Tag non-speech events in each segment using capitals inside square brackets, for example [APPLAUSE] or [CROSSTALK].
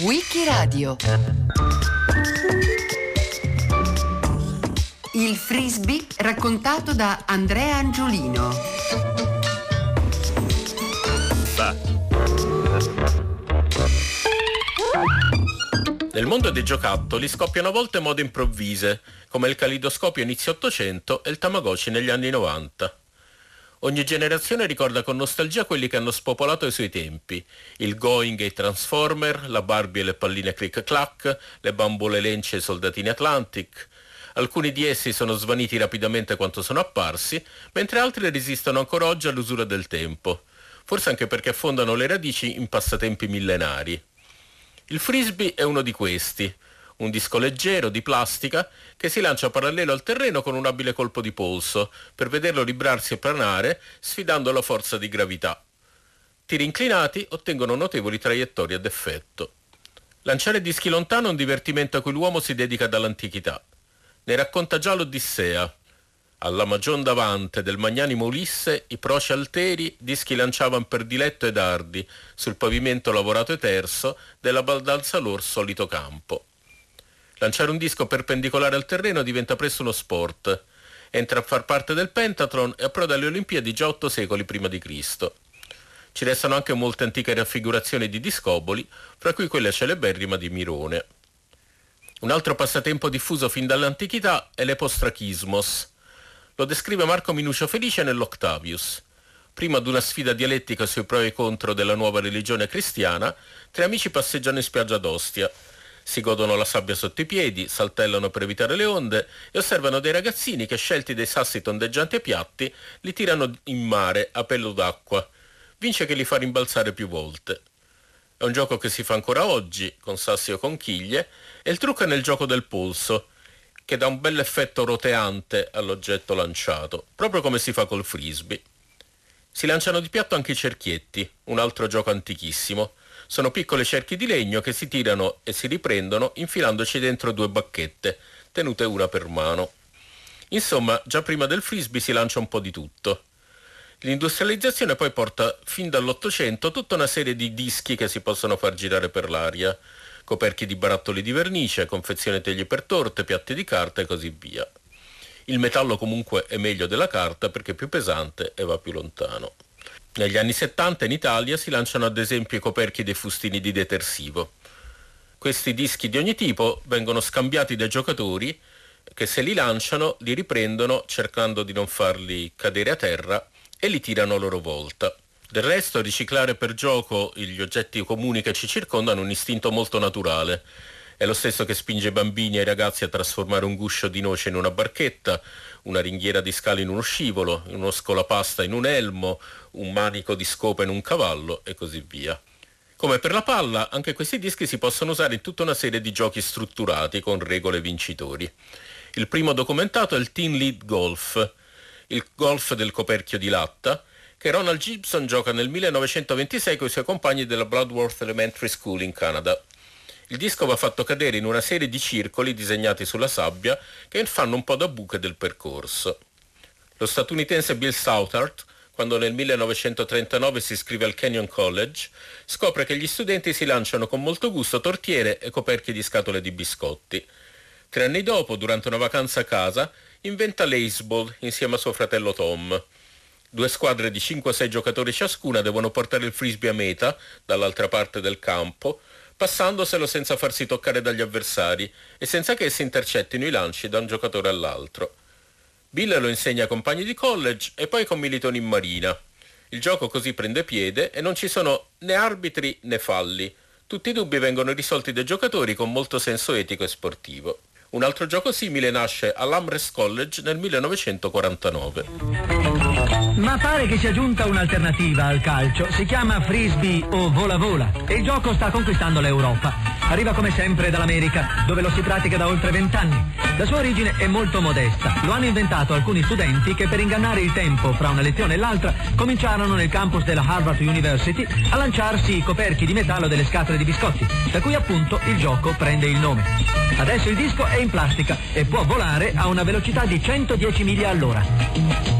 Wikiradio Il frisbee raccontato da Andrea Angiolino. Nel mondo dei giocattoli scoppiano a volte mode improvvise, come il calidoscopio inizio 800 e il Tamagotchi negli anni 90. Ogni generazione ricorda con nostalgia quelli che hanno spopolato i suoi tempi. Il Going e i Transformer, la Barbie e le palline Click Clack, le bambole lence e i soldatini Atlantic. Alcuni di essi sono svaniti rapidamente quanto sono apparsi, mentre altri resistono ancora oggi all'usura del tempo. Forse anche perché affondano le radici in passatempi millenari. Il frisbee è uno di questi, un disco leggero di plastica che si lancia parallelo al terreno con un abile colpo di polso per vederlo librarsi e planare sfidando la forza di gravità. Tiri inclinati ottengono notevoli traiettorie ad effetto. Lanciare dischi lontano è un divertimento a cui l'uomo si dedica dall'antichità. Ne racconta già l'Odissea. Alla magion davante del magnanimo Ulisse i proci alteri dischi lanciavan per diletto ed ardi sul pavimento lavorato e terso della baldanza lor solito campo. Lanciare un disco perpendicolare al terreno diventa presto uno sport. Entra a far parte del Pentathlon e approda alle Olimpiadi già otto secoli prima di Cristo. Ci restano anche molte antiche raffigurazioni di discoboli, fra cui quella celeberrima di Mirone. Un altro passatempo diffuso fin dall'antichità è l'epostrachismos. Lo descrive Marco Minuccio Felice nell'Octavius. Prima di una sfida dialettica sui pro e contro della nuova religione cristiana, tre amici passeggiano in spiaggia d'Ostia si godono la sabbia sotto i piedi, saltellano per evitare le onde e osservano dei ragazzini che scelti dei sassi tondeggianti e piatti li tirano in mare a pelo d'acqua. Vince che li fa rimbalzare più volte. È un gioco che si fa ancora oggi, con sassi o conchiglie, e il trucco è nel gioco del polso, che dà un bel effetto roteante all'oggetto lanciato, proprio come si fa col frisbee. Si lanciano di piatto anche i cerchietti, un altro gioco antichissimo, sono piccole cerchi di legno che si tirano e si riprendono infilandoci dentro due bacchette, tenute una per mano. Insomma, già prima del frisbee si lancia un po' di tutto. L'industrializzazione poi porta fin dall'Ottocento tutta una serie di dischi che si possono far girare per l'aria, coperchi di barattoli di vernice, confezione teglie per torte, piatti di carta e così via. Il metallo comunque è meglio della carta perché è più pesante e va più lontano. Negli anni 70 in Italia si lanciano ad esempio i coperchi dei fustini di detersivo. Questi dischi di ogni tipo vengono scambiati dai giocatori che se li lanciano li riprendono cercando di non farli cadere a terra e li tirano a loro volta. Del resto riciclare per gioco gli oggetti comuni che ci circondano è un istinto molto naturale. È lo stesso che spinge i bambini e i ragazzi a trasformare un guscio di noce in una barchetta, una ringhiera di scale in uno scivolo, uno scolapasta in un elmo, un manico di scopa in un cavallo e così via. Come per la palla, anche questi dischi si possono usare in tutta una serie di giochi strutturati con regole vincitori. Il primo documentato è il Teen Lead Golf, il golf del coperchio di latta, che Ronald Gibson gioca nel 1926 con i suoi compagni della Bloodworth Elementary School in Canada. Il disco va fatto cadere in una serie di circoli disegnati sulla sabbia che fanno un po' da buche del percorso. Lo statunitense Bill Southart, quando nel 1939 si iscrive al Canyon College, scopre che gli studenti si lanciano con molto gusto tortiere e coperchi di scatole di biscotti. Tre anni dopo, durante una vacanza a casa, inventa l'Aceball insieme a suo fratello Tom. Due squadre di 5-6 giocatori ciascuna devono portare il frisbee a meta, dall'altra parte del campo, passandoselo senza farsi toccare dagli avversari e senza che essi intercettino i lanci da un giocatore all'altro. Bill lo insegna ai compagni di college e poi commilitoni in marina. Il gioco così prende piede e non ci sono né arbitri né falli. Tutti i dubbi vengono risolti dai giocatori con molto senso etico e sportivo. Un altro gioco simile nasce all'Amherst College nel 1949. Ma pare che sia giunta un'alternativa al calcio. Si chiama frisbee o vola vola e il gioco sta conquistando l'Europa. Arriva come sempre dall'America, dove lo si pratica da oltre vent'anni. La sua origine è molto modesta. Lo hanno inventato alcuni studenti che per ingannare il tempo fra una lezione e l'altra cominciarono nel campus della Harvard University a lanciarsi i coperchi di metallo delle scatole di biscotti, da cui appunto il gioco prende il nome. Adesso il disco è in plastica e può volare a una velocità di 110 miglia all'ora.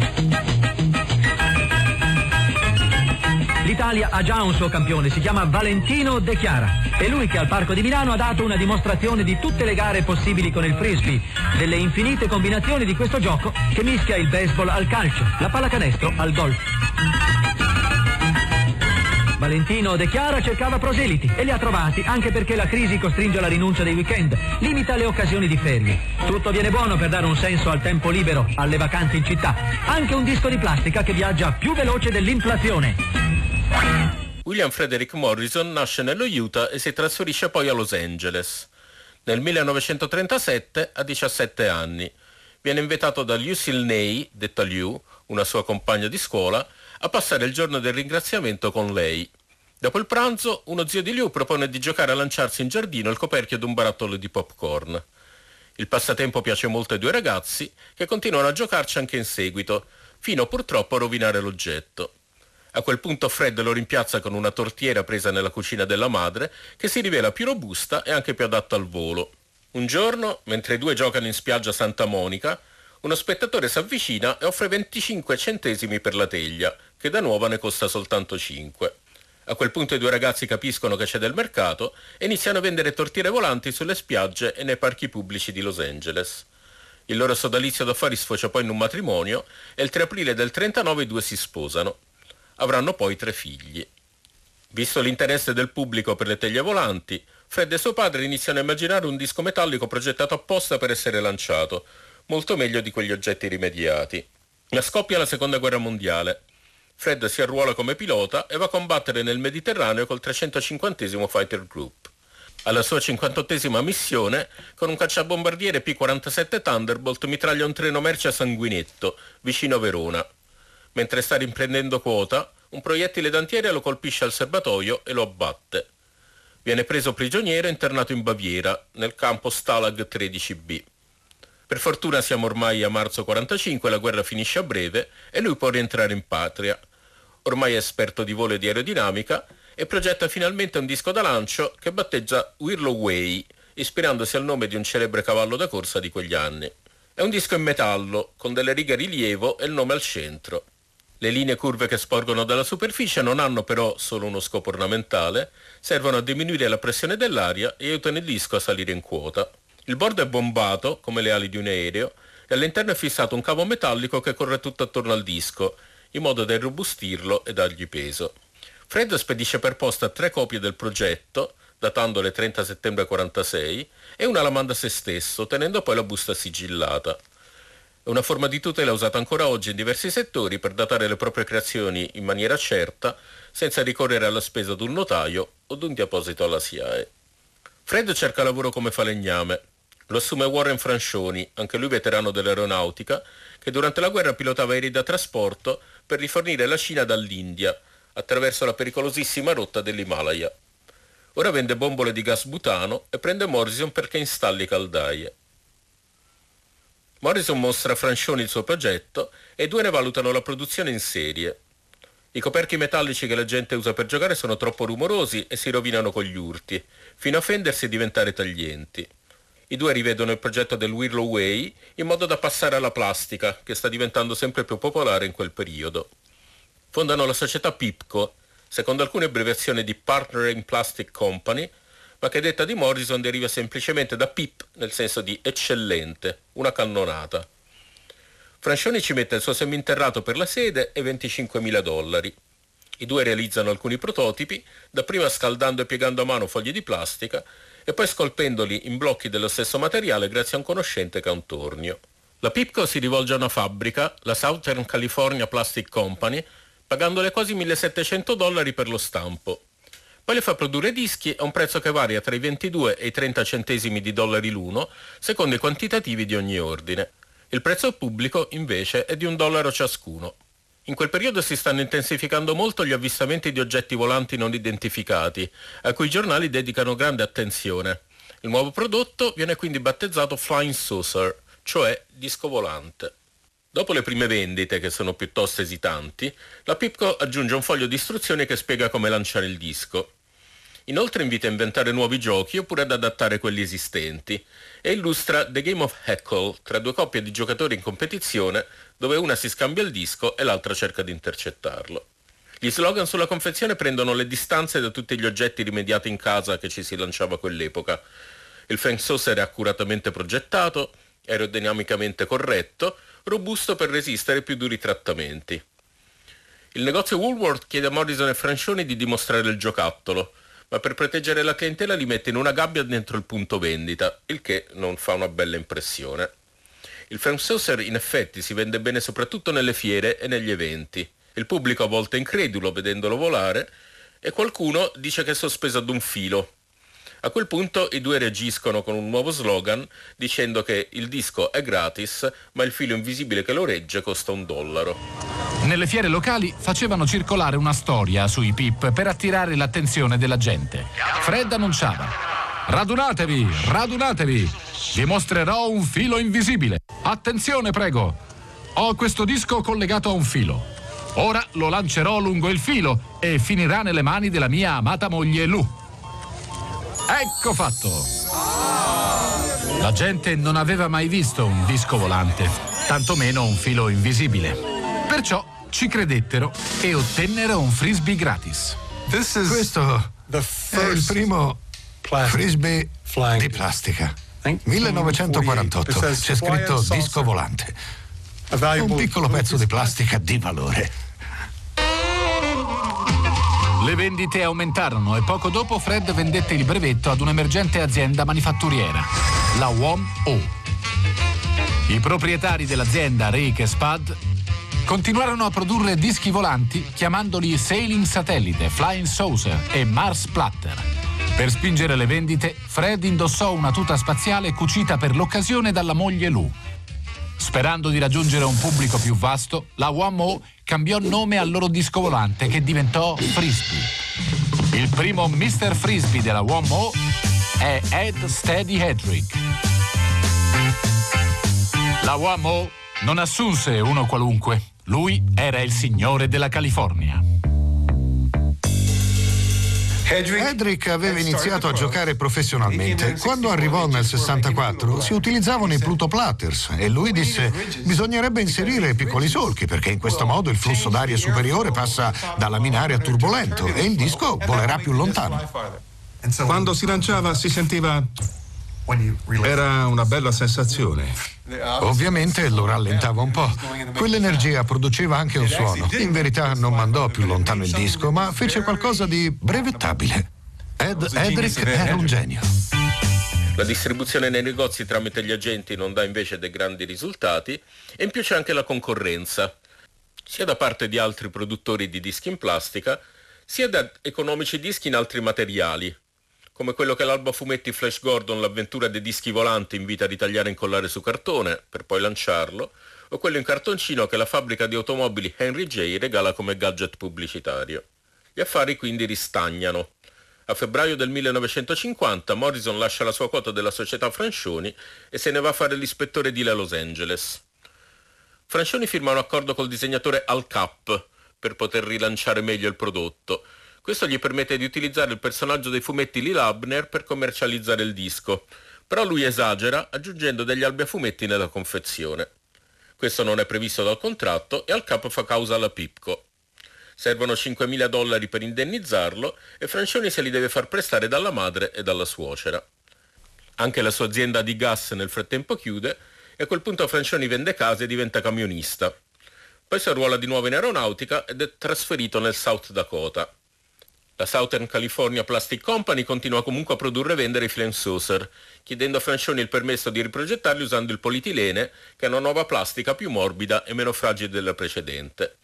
L'Italia ha già un suo campione, si chiama Valentino De Chiara. È lui che al Parco di Milano ha dato una dimostrazione di tutte le gare possibili con il frisbee, delle infinite combinazioni di questo gioco che mischia il baseball al calcio, la pallacanestro al golf. Valentino De Chiara cercava proseliti e li ha trovati anche perché la crisi costringe alla rinuncia dei weekend, limita le occasioni di ferie. Tutto viene buono per dare un senso al tempo libero, alle vacanze in città. Anche un disco di plastica che viaggia più veloce dell'inflazione. William Frederick Morrison nasce nello Utah e si trasferisce poi a Los Angeles. Nel 1937 ha 17 anni. Viene invitato da Lucille Ney, detta Liu, una sua compagna di scuola, a passare il giorno del ringraziamento con lei. Dopo il pranzo, uno zio di Liu propone di giocare a lanciarsi in giardino il coperchio di un barattolo di popcorn. Il passatempo piace molto ai due ragazzi, che continuano a giocarci anche in seguito, fino purtroppo a rovinare l'oggetto. A quel punto Fred lo rimpiazza con una tortiera presa nella cucina della madre, che si rivela più robusta e anche più adatta al volo. Un giorno, mentre i due giocano in spiaggia Santa Monica, uno spettatore si avvicina e offre 25 centesimi per la teglia, che da nuova ne costa soltanto 5. A quel punto i due ragazzi capiscono che c'è del mercato e iniziano a vendere tortiere volanti sulle spiagge e nei parchi pubblici di Los Angeles. Il loro sodalizio d'affari sfocia poi in un matrimonio e il 3 aprile del 39 i due si sposano. Avranno poi tre figli. Visto l'interesse del pubblico per le teglie volanti, Fred e suo padre iniziano a immaginare un disco metallico progettato apposta per essere lanciato, molto meglio di quegli oggetti rimediati. Ma scoppia la seconda guerra mondiale. Fred si arruola come pilota e va a combattere nel Mediterraneo col 350 Fighter Group. Alla sua 58esima missione, con un cacciabombardiere P-47 Thunderbolt mitraglia un treno merci a Sanguinetto, vicino a Verona. Mentre sta riprendendo quota, un proiettile d'antiere lo colpisce al serbatoio e lo abbatte. Viene preso prigioniero e internato in Baviera, nel campo Stalag 13B. Per fortuna siamo ormai a marzo 45, la guerra finisce a breve e lui può rientrare in patria. Ormai è esperto di volo e di aerodinamica e progetta finalmente un disco da lancio che battezza Wirlow Way, ispirandosi al nome di un celebre cavallo da corsa di quegli anni. È un disco in metallo, con delle righe rilievo e il nome al centro. Le linee curve che sporgono dalla superficie non hanno però solo uno scopo ornamentale, servono a diminuire la pressione dell'aria e aiutano il disco a salire in quota. Il bordo è bombato, come le ali di un aereo, e all'interno è fissato un cavo metallico che corre tutto attorno al disco, in modo da irrobustirlo e dargli peso. Fred spedisce per posta tre copie del progetto, datandole 30 settembre 46, e una la manda a se stesso, tenendo poi la busta sigillata. È una forma di tutela usata ancora oggi in diversi settori per datare le proprie creazioni in maniera certa, senza ricorrere alla spesa di un notaio o di un deposito alla SIAE. Fred cerca lavoro come falegname, lo assume Warren Francioni, anche lui veterano dell'aeronautica, che durante la guerra pilotava aerei da trasporto per rifornire la Cina dall'India, attraverso la pericolosissima rotta dell'Himalaya. Ora vende bombole di gas butano e prende Morrison perché installi caldaie. Morrison mostra a Francioni il suo progetto e i due ne valutano la produzione in serie. I coperchi metallici che la gente usa per giocare sono troppo rumorosi e si rovinano con gli urti, fino a fendersi e diventare taglienti. I due rivedono il progetto del Wirlow Way in modo da passare alla plastica, che sta diventando sempre più popolare in quel periodo. Fondano la società Pipco, secondo alcune abbreviazioni di Partnering Plastic Company, ma che detta di Morrison deriva semplicemente da PIP, nel senso di eccellente, una cannonata. Francioni ci mette il suo seminterrato per la sede e 25.000 dollari. I due realizzano alcuni prototipi, dapprima scaldando e piegando a mano fogli di plastica e poi scolpendoli in blocchi dello stesso materiale grazie a un conoscente che ha un tornio. La Pipco si rivolge a una fabbrica, la Southern California Plastic Company, pagandole quasi 1700 dollari per lo stampo. Poi le fa produrre dischi a un prezzo che varia tra i 22 e i 30 centesimi di dollari l'uno, secondo i quantitativi di ogni ordine. Il prezzo pubblico, invece, è di un dollaro ciascuno. In quel periodo si stanno intensificando molto gli avvistamenti di oggetti volanti non identificati, a cui i giornali dedicano grande attenzione. Il nuovo prodotto viene quindi battezzato Flying Saucer, cioè disco volante. Dopo le prime vendite, che sono piuttosto esitanti, la Pipco aggiunge un foglio di istruzioni che spiega come lanciare il disco. Inoltre invita a inventare nuovi giochi oppure ad adattare quelli esistenti e illustra The Game of Heckle tra due coppie di giocatori in competizione dove una si scambia il disco e l'altra cerca di intercettarlo. Gli slogan sulla confezione prendono le distanze da tutti gli oggetti rimediati in casa che ci si lanciava a quell'epoca. Il Frank Saucer è accuratamente progettato, aerodinamicamente corretto, robusto per resistere ai più duri trattamenti. Il negozio Woolworth chiede a Morrison e Francioni di dimostrare il giocattolo, ma per proteggere la clientela li mette in una gabbia dentro il punto vendita, il che non fa una bella impressione. Il Frank Saucer in effetti si vende bene soprattutto nelle fiere e negli eventi. Il pubblico a volte è incredulo vedendolo volare e qualcuno dice che è sospeso ad un filo, a quel punto i due reagiscono con un nuovo slogan dicendo che il disco è gratis, ma il filo invisibile che lo regge costa un dollaro. Nelle fiere locali facevano circolare una storia sui PIP per attirare l'attenzione della gente. Fred annunciava: Radunatevi, radunatevi! Vi mostrerò un filo invisibile. Attenzione, prego! Ho questo disco collegato a un filo. Ora lo lancerò lungo il filo e finirà nelle mani della mia amata moglie Lou. Ecco fatto! La gente non aveva mai visto un disco volante, tantomeno un filo invisibile. Perciò ci credettero e ottennero un frisbee gratis. Questo è il primo frisbee di plastica. 1948. C'è scritto disco volante. Un piccolo pezzo di plastica di valore. Le vendite aumentarono e poco dopo Fred vendette il brevetto ad un'emergente azienda manifatturiera, la WOM-O. I proprietari dell'azienda, Rick e Spud, continuarono a produrre dischi volanti chiamandoli Sailing Satellite, Flying Saucer e Mars Platter. Per spingere le vendite, Fred indossò una tuta spaziale cucita per l'occasione dalla moglie Lou. Sperando di raggiungere un pubblico più vasto, la WAMO cambiò nome al loro disco volante che diventò Frisbee. Il primo Mr. Frisbee della WAMO è Ed Steady Hedrick. La WAMO non assunse uno qualunque, lui era il signore della California. Hedrick aveva iniziato a giocare professionalmente. Quando arrivò nel 64 si utilizzavano i Pluto Platters e lui disse bisognerebbe inserire piccoli solchi perché in questo modo il flusso d'aria superiore passa da laminare a turbolento e il disco volerà più lontano. Quando si lanciava si sentiva... Era una bella sensazione. Ovviamente lo rallentava un po'. Quell'energia produceva anche un suono. In verità non mandò più lontano il disco, ma fece qualcosa di brevettabile. Ed Edric era un genio. La distribuzione nei negozi tramite gli agenti non dà invece dei grandi risultati e in più c'è anche la concorrenza, sia da parte di altri produttori di dischi in plastica, sia da economici dischi in altri materiali, come quello che l'alba fumetti Flash Gordon l'avventura dei dischi volanti invita a ritagliare e incollare su cartone per poi lanciarlo, o quello in cartoncino che la fabbrica di automobili Henry J regala come gadget pubblicitario. Gli affari quindi ristagnano. A febbraio del 1950 Morrison lascia la sua quota della società Francioni e se ne va a fare l'ispettore edile a Los Angeles. Francioni firma un accordo col disegnatore Al Cap per poter rilanciare meglio il prodotto, questo gli permette di utilizzare il personaggio dei fumetti Lil Abner per commercializzare il disco, però lui esagera aggiungendo degli albi a fumetti nella confezione. Questo non è previsto dal contratto e al capo fa causa alla Pipco. Servono 5.000 dollari per indennizzarlo e Francioni se li deve far prestare dalla madre e dalla suocera. Anche la sua azienda di gas nel frattempo chiude e a quel punto Francioni vende casa e diventa camionista. Poi si arruola di nuovo in aeronautica ed è trasferito nel South Dakota. La Southern California Plastic Company continua comunque a produrre e vendere i Flame Saucer, chiedendo a Francioni il permesso di riprogettarli usando il polietilene, che è una nuova plastica più morbida e meno fragile della precedente.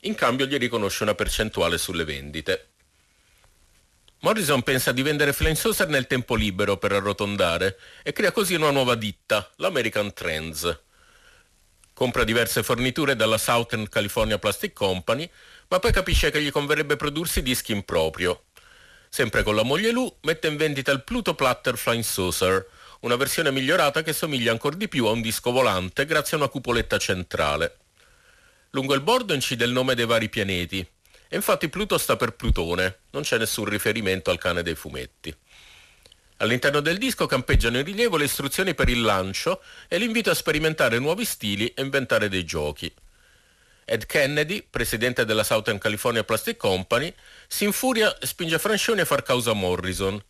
In cambio gli riconosce una percentuale sulle vendite. Morrison pensa di vendere Flame Saucer nel tempo libero per arrotondare e crea così una nuova ditta, l'American Trends. Compra diverse forniture dalla Southern California Plastic Company, ma poi capisce che gli converrebbe prodursi dischi in proprio. Sempre con la moglie Lou, mette in vendita il Pluto Platter Flying Saucer, una versione migliorata che somiglia ancora di più a un disco volante grazie a una cupoletta centrale. Lungo il bordo incide il nome dei vari pianeti, e infatti Pluto sta per Plutone, non c'è nessun riferimento al cane dei fumetti. All'interno del disco campeggiano in rilievo le istruzioni per il lancio e l'invito a sperimentare nuovi stili e inventare dei giochi. Ed Kennedy, presidente della Southern California Plastic Company, si infuria e spinge Francioni a far causa a Morrison.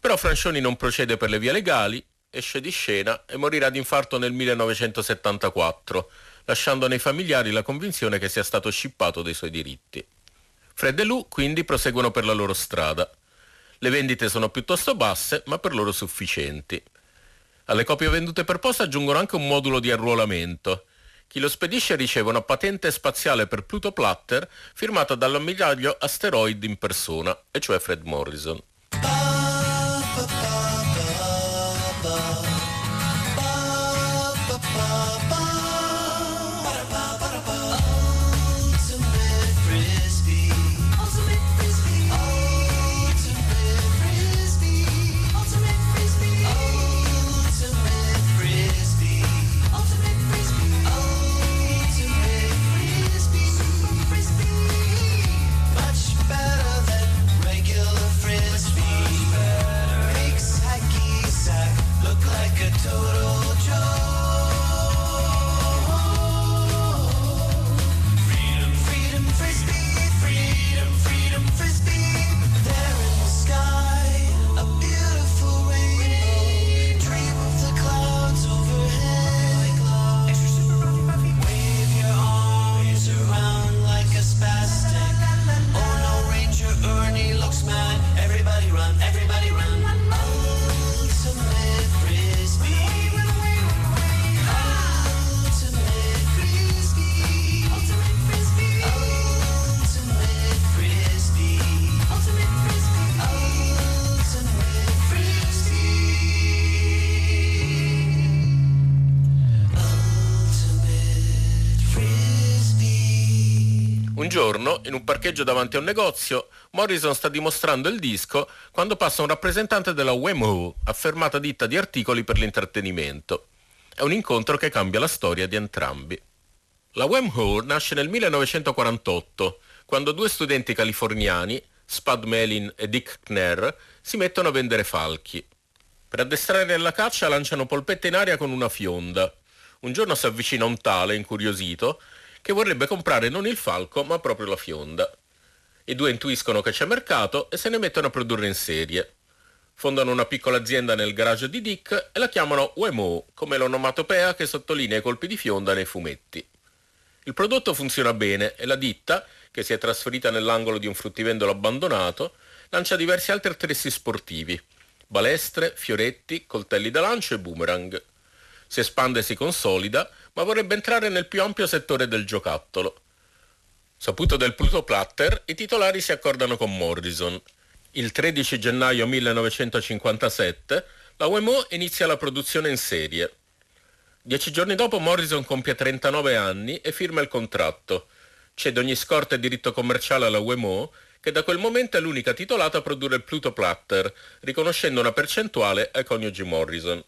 Però Francioni non procede per le vie legali, esce di scena e morirà di infarto nel 1974, lasciando nei familiari la convinzione che sia stato scippato dei suoi diritti. Fred e Lou quindi proseguono per la loro strada. Le vendite sono piuttosto basse, ma per loro sufficienti. Alle copie vendute per posta aggiungono anche un modulo di arruolamento. Chi lo spedisce riceve una patente spaziale per Pluto Platter firmata dall'ammiraglio Asteroid in persona, e cioè Fred Morrison. giorno, in un parcheggio davanti a un negozio, Morrison sta dimostrando il disco quando passa un rappresentante della Wemo, affermata ditta di articoli per l'intrattenimento. È un incontro che cambia la storia di entrambi. La Wemho nasce nel 1948, quando due studenti californiani, Spud Melin e Dick Kner, si mettono a vendere falchi. Per addestrare alla caccia lanciano polpette in aria con una fionda. Un giorno si avvicina un tale, incuriosito, che vorrebbe comprare non il falco ma proprio la fionda. I due intuiscono che c'è mercato e se ne mettono a produrre in serie. Fondano una piccola azienda nel garage di Dick e la chiamano Wemo, come l'onomatopea che sottolinea i colpi di fionda nei fumetti. Il prodotto funziona bene e la ditta, che si è trasferita nell'angolo di un fruttivendolo abbandonato, lancia diversi altri attrezzi sportivi, balestre, fioretti, coltelli da lancio e boomerang. Si espande e si consolida ma vorrebbe entrare nel più ampio settore del giocattolo. Saputo del Pluto Platter, i titolari si accordano con Morrison. Il 13 gennaio 1957 la Wemo inizia la produzione in serie. Dieci giorni dopo Morrison compie 39 anni e firma il contratto. Cede ogni scorta e diritto commerciale alla Wemo, che da quel momento è l'unica titolata a produrre il Pluto Platter, riconoscendo una percentuale ai coniugi Morrison.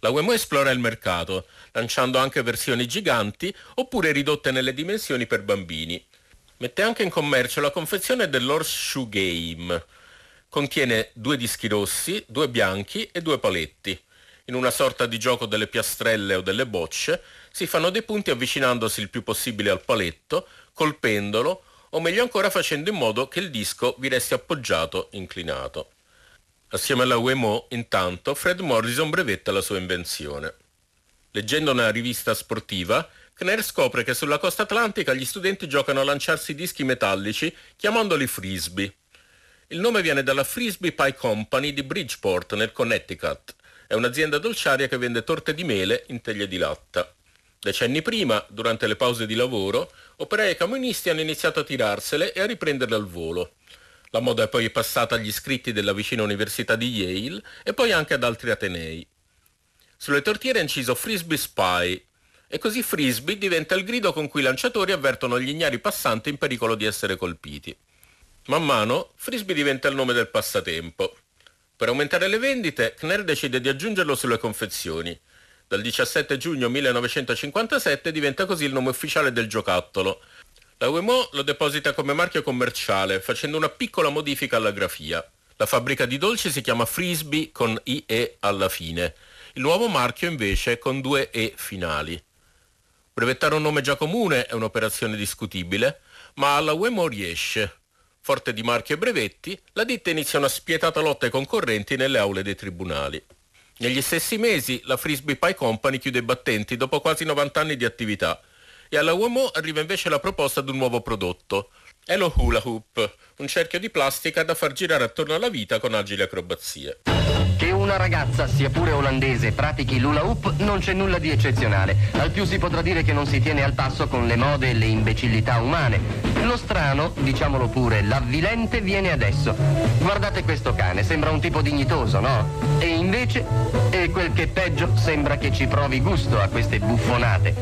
La Wemo esplora il mercato, lanciando anche versioni giganti oppure ridotte nelle dimensioni per bambini. Mette anche in commercio la confezione dell'Horseshoe Game. Contiene due dischi rossi, due bianchi e due paletti. In una sorta di gioco delle piastrelle o delle bocce si fanno dei punti avvicinandosi il più possibile al paletto, colpendolo o meglio ancora facendo in modo che il disco vi resti appoggiato inclinato. Assieme alla Wemo, intanto, Fred Morrison brevetta la sua invenzione. Leggendo una rivista sportiva, Kner scopre che sulla costa atlantica gli studenti giocano a lanciarsi dischi metallici chiamandoli frisbee. Il nome viene dalla Frisbee Pie Company di Bridgeport, nel Connecticut. È un'azienda dolciaria che vende torte di mele in teglie di latta. Decenni prima, durante le pause di lavoro, operai e comunisti hanno iniziato a tirarsele e a riprenderle al volo. La moda è poi passata agli iscritti della vicina Università di Yale e poi anche ad altri atenei. Sulle tortiere è inciso Frisbee Spy e così Frisbee diventa il grido con cui i lanciatori avvertono gli ignari passanti in pericolo di essere colpiti. Man mano Frisbee diventa il nome del passatempo. Per aumentare le vendite, Kner decide di aggiungerlo sulle confezioni. Dal 17 giugno 1957 diventa così il nome ufficiale del giocattolo la UMO lo deposita come marchio commerciale facendo una piccola modifica alla grafia. La fabbrica di dolci si chiama Frisbee con IE alla fine. Il nuovo marchio invece con due E finali. Brevettare un nome già comune è un'operazione discutibile, ma alla Wemo riesce. Forte di marchi e brevetti, la ditta inizia una spietata lotta ai concorrenti nelle aule dei tribunali. Negli stessi mesi la Frisbee Pie Company chiude i battenti dopo quasi 90 anni di attività e alla UMO arriva invece la proposta di un nuovo prodotto. È lo hula hoop, un cerchio di plastica da far girare attorno alla vita con agili acrobazie. Che una ragazza, sia pure olandese, pratichi l'hula hoop non c'è nulla di eccezionale. Al più si potrà dire che non si tiene al passo con le mode e le imbecillità umane. Lo strano, diciamolo pure, l'avvilente viene adesso. Guardate questo cane, sembra un tipo dignitoso, no? E invece, e quel che è peggio, sembra che ci provi gusto a queste buffonate.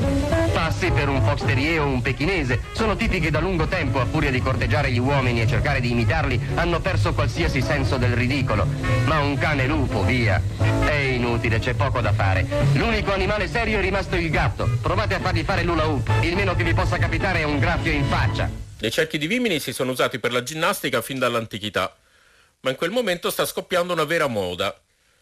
Passi per un fox terrier o un pechinese, sono tipi che da lungo tempo, a furia di corteggiare gli uomini e cercare di imitarli, hanno perso qualsiasi senso del ridicolo. Ma un cane lupo, via. È inutile, c'è poco da fare. L'unico animale serio è rimasto il gatto. Provate a fargli fare l'ula hoop. Il meno che vi possa capitare è un graffio in faccia. Le cerchi di vimini si sono usati per la ginnastica fin dall'antichità, ma in quel momento sta scoppiando una vera moda.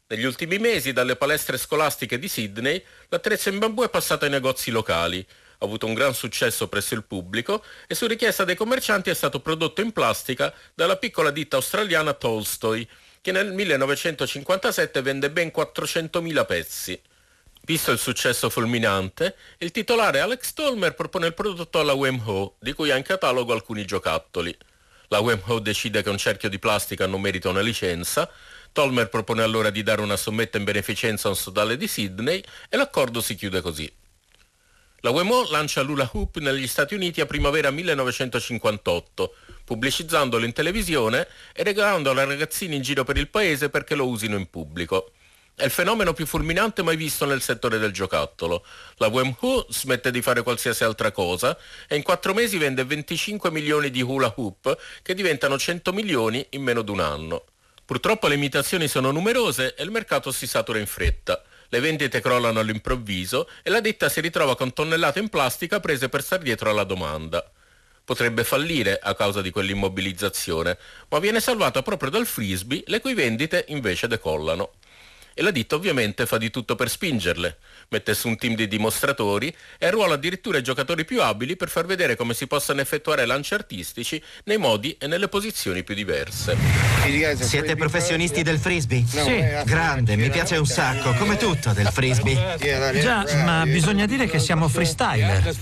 Negli ultimi mesi, dalle palestre scolastiche di Sydney, l'attrezzo in bambù è passato ai negozi locali, ha avuto un gran successo presso il pubblico e su richiesta dei commercianti è stato prodotto in plastica dalla piccola ditta australiana Tolstoy, che nel 1957 vende ben 400.000 pezzi. Visto il successo fulminante, il titolare Alex Tolmer propone il prodotto alla Wemho, di cui ha in catalogo alcuni giocattoli. La Wemho decide che un cerchio di plastica non merita una licenza, Tolmer propone allora di dare una sommetta in beneficenza a un sodale di Sydney e l'accordo si chiude così. La Wemo lancia l'Ula Hoop negli Stati Uniti a primavera 1958, pubblicizzandolo in televisione e regalandolo ai ragazzini in giro per il paese perché lo usino in pubblico. È il fenomeno più fulminante mai visto nel settore del giocattolo. La Wemhu smette di fare qualsiasi altra cosa e in quattro mesi vende 25 milioni di hula hoop che diventano 100 milioni in meno di un anno. Purtroppo le imitazioni sono numerose e il mercato si satura in fretta. Le vendite crollano all'improvviso e la ditta si ritrova con tonnellate in plastica prese per star dietro alla domanda. Potrebbe fallire a causa di quell'immobilizzazione, ma viene salvata proprio dal frisbee, le cui vendite invece decollano e la ditta ovviamente fa di tutto per spingerle. Mette su un team di dimostratori e arruola addirittura i giocatori più abili per far vedere come si possano effettuare lanci artistici nei modi e nelle posizioni più diverse. Siete professionisti del frisbee? Sì. Grande, mi piace un sacco, come tutto del frisbee. Già, ma bisogna dire che siamo freestyler.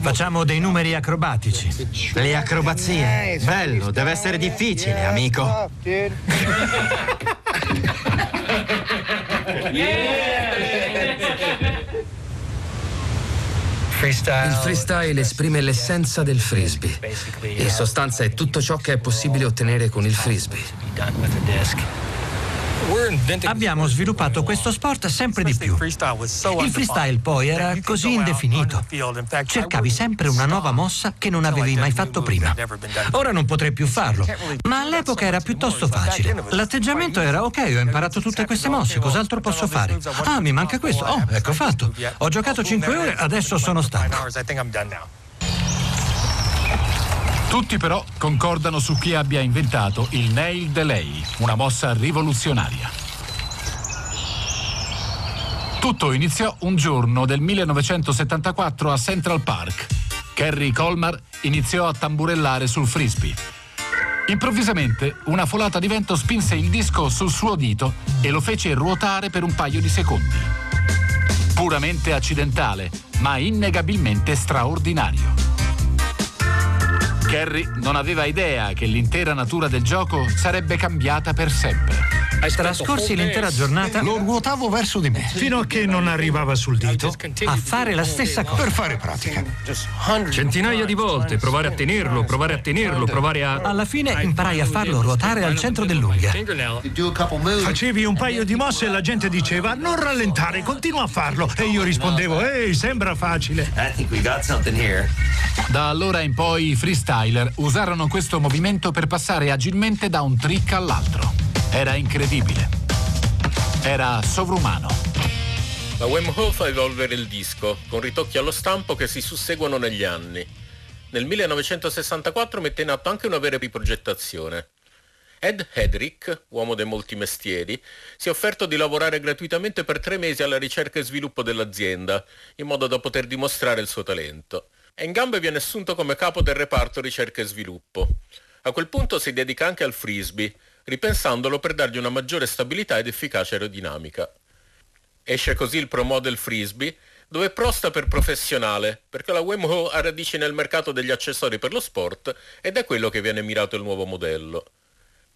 Facciamo dei numeri acrobatici. Le acrobazie. Bello, deve essere difficile, amico. [LAUGHS] Il freestyle esprime l'essenza del frisbee. In sostanza è tutto ciò che è possibile ottenere con il frisbee. Abbiamo sviluppato questo sport sempre di più. Il freestyle poi era così indefinito. Cercavi sempre una nuova mossa che non avevi mai fatto prima. Ora non potrei più farlo, ma all'epoca era piuttosto facile. L'atteggiamento era ok, ho imparato tutte queste mosse, cos'altro posso fare? Ah, mi manca questo. Oh, ecco fatto. Ho giocato 5 ore, adesso sono stanco. Tutti però concordano su chi abbia inventato il nail delay, una mossa rivoluzionaria. Tutto iniziò un giorno del 1974 a Central Park. Kerry Colmar iniziò a tamburellare sul frisbee. Improvvisamente una folata di vento spinse il disco sul suo dito e lo fece ruotare per un paio di secondi. Puramente accidentale, ma innegabilmente straordinario. Kerry non aveva idea che l'intera natura del gioco sarebbe cambiata per sempre. Trascorsi l'intera giornata Lo ruotavo verso di me fino a che non arrivava sul dito a fare la stessa cosa. per fare pratica. Centinaia di volte, provare a tenerlo, provare a tenerlo, provare a... Alla fine imparai a farlo ruotare al centro dell'unghia. Facevi un paio di mosse e la gente diceva non rallentare, continua a farlo. E io rispondevo, ehi, sembra facile. Da allora in poi i freestyler usarono questo movimento per passare agilmente da un trick all'altro. Era incredibile. Era sovrumano. La Wemho fa evolvere il disco, con ritocchi allo stampo che si susseguono negli anni. Nel 1964 mette in atto anche una vera riprogettazione. Ed Hedrick, uomo dei molti mestieri, si è offerto di lavorare gratuitamente per tre mesi alla ricerca e sviluppo dell'azienda, in modo da poter dimostrare il suo talento. E in gambe viene assunto come capo del reparto ricerca e sviluppo. A quel punto si dedica anche al frisbee, ripensandolo per dargli una maggiore stabilità ed efficacia aerodinamica. Esce così il Pro Model Frisbee, dove prosta per professionale, perché la Wemho ha radici nel mercato degli accessori per lo sport ed è quello che viene mirato il nuovo modello.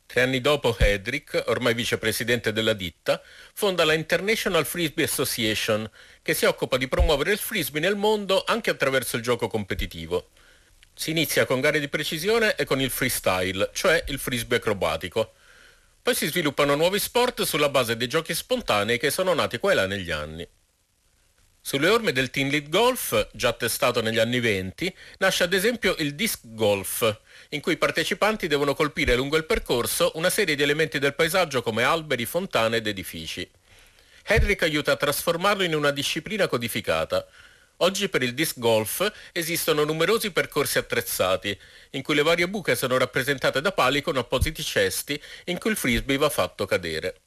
Tre anni dopo Hedrick, ormai vicepresidente della ditta, fonda la International Frisbee Association, che si occupa di promuovere il frisbee nel mondo anche attraverso il gioco competitivo. Si inizia con gare di precisione e con il freestyle, cioè il frisbee acrobatico. Poi si sviluppano nuovi sport sulla base dei giochi spontanei che sono nati qua e là negli anni. Sulle orme del Team Lead Golf, già testato negli anni 20, nasce ad esempio il Disc Golf, in cui i partecipanti devono colpire lungo il percorso una serie di elementi del paesaggio come alberi, fontane ed edifici. Hedrick aiuta a trasformarlo in una disciplina codificata. Oggi per il disc golf esistono numerosi percorsi attrezzati, in cui le varie buche sono rappresentate da pali con appositi cesti in cui il frisbee va fatto cadere.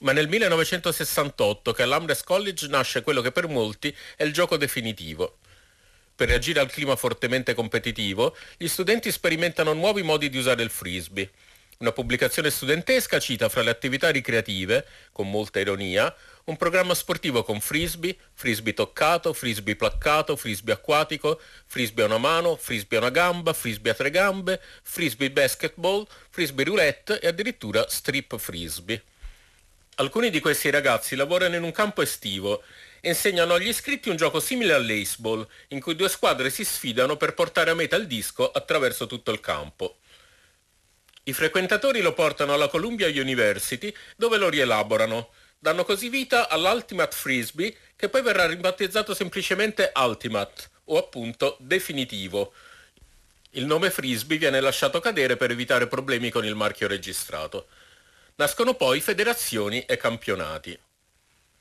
Ma nel 1968 che all'Amherst College nasce quello che per molti è il gioco definitivo. Per reagire al clima fortemente competitivo, gli studenti sperimentano nuovi modi di usare il frisbee. Una pubblicazione studentesca cita fra le attività ricreative, con molta ironia, un programma sportivo con frisbee, frisbee toccato, frisbee placcato, frisbee acquatico, frisbee a una mano, frisbee a una gamba, frisbee a tre gambe, frisbee basketball, frisbee roulette e addirittura strip frisbee. Alcuni di questi ragazzi lavorano in un campo estivo insegnano agli iscritti un gioco simile all'aceball, in cui due squadre si sfidano per portare a meta il disco attraverso tutto il campo. I frequentatori lo portano alla Columbia University, dove lo rielaborano. Danno così vita all'Ultimate Frisbee, che poi verrà ribattezzato semplicemente Ultimate, o appunto definitivo. Il nome Frisbee viene lasciato cadere per evitare problemi con il marchio registrato. Nascono poi federazioni e campionati.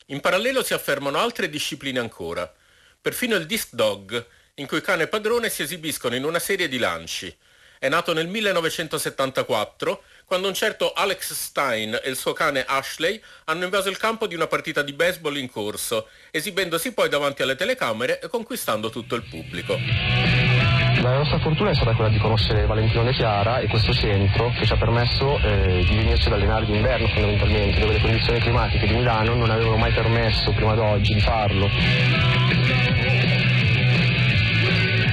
In parallelo si affermano altre discipline ancora, perfino il disc dog, in cui cane e padrone si esibiscono in una serie di lanci. È nato nel 1974, quando un certo Alex Stein e il suo cane Ashley hanno invaso il campo di una partita di baseball in corso, esibendosi poi davanti alle telecamere e conquistando tutto il pubblico. La nostra fortuna è stata quella di conoscere Valentino De Chiara e questo centro che ci ha permesso eh, di venirci ad allenare d'inverno fondamentalmente, dove le condizioni climatiche di Milano non avevano mai permesso prima d'oggi di farlo.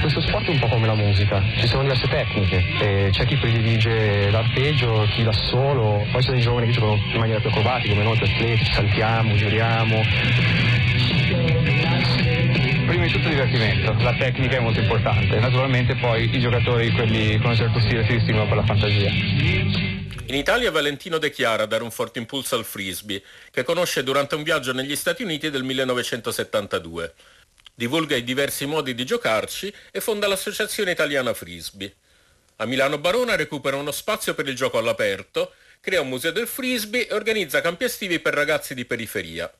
Questo sport è un po' come la musica, ci sono diverse tecniche, c'è chi predilige l'arpeggio, chi da solo, poi ci sono i giovani che giocano in maniera più acrobatica, come noi più atletici, saltiamo, giriamo prima di tutto divertimento, la tecnica è molto importante, naturalmente poi i giocatori, quelli con un certo stile, si distinguono per la fantasia. In Italia Valentino De Chiara a dare un forte impulso al frisbee, che conosce durante un viaggio negli Stati Uniti del 1972. Divulga i diversi modi di giocarci e fonda l'Associazione Italiana Frisbee. A Milano Barona recupera uno spazio per il gioco all'aperto, crea un museo del frisbee e organizza campi estivi per ragazzi di periferia.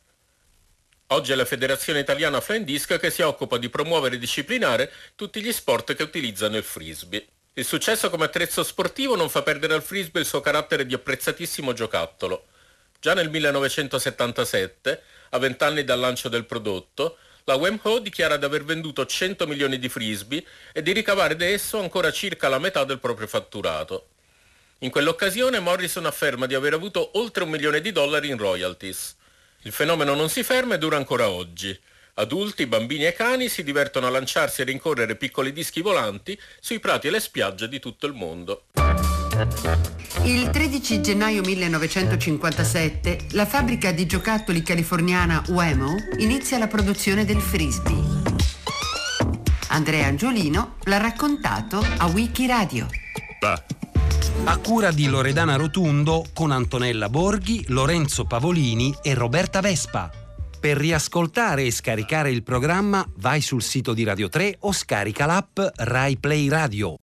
Oggi è la Federazione Italiana Flying Disc che si occupa di promuovere e disciplinare tutti gli sport che utilizzano il frisbee. Il successo come attrezzo sportivo non fa perdere al frisbee il suo carattere di apprezzatissimo giocattolo. Già nel 1977, a vent'anni dal lancio del prodotto, la Wemho dichiara di aver venduto 100 milioni di frisbee e di ricavare da esso ancora circa la metà del proprio fatturato. In quell'occasione Morrison afferma di aver avuto oltre un milione di dollari in royalties. Il fenomeno non si ferma e dura ancora oggi. Adulti, bambini e cani si divertono a lanciarsi e rincorrere piccoli dischi volanti sui prati e le spiagge di tutto il mondo. Il 13 gennaio 1957 la fabbrica di giocattoli californiana Wemo inizia la produzione del frisbee. Andrea Angiolino l'ha raccontato a Wiki Radio. Bah a cura di Loredana Rotundo con Antonella Borghi, Lorenzo Pavolini e Roberta Vespa. Per riascoltare e scaricare il programma vai sul sito di Radio 3 o scarica l'app Rai Play Radio.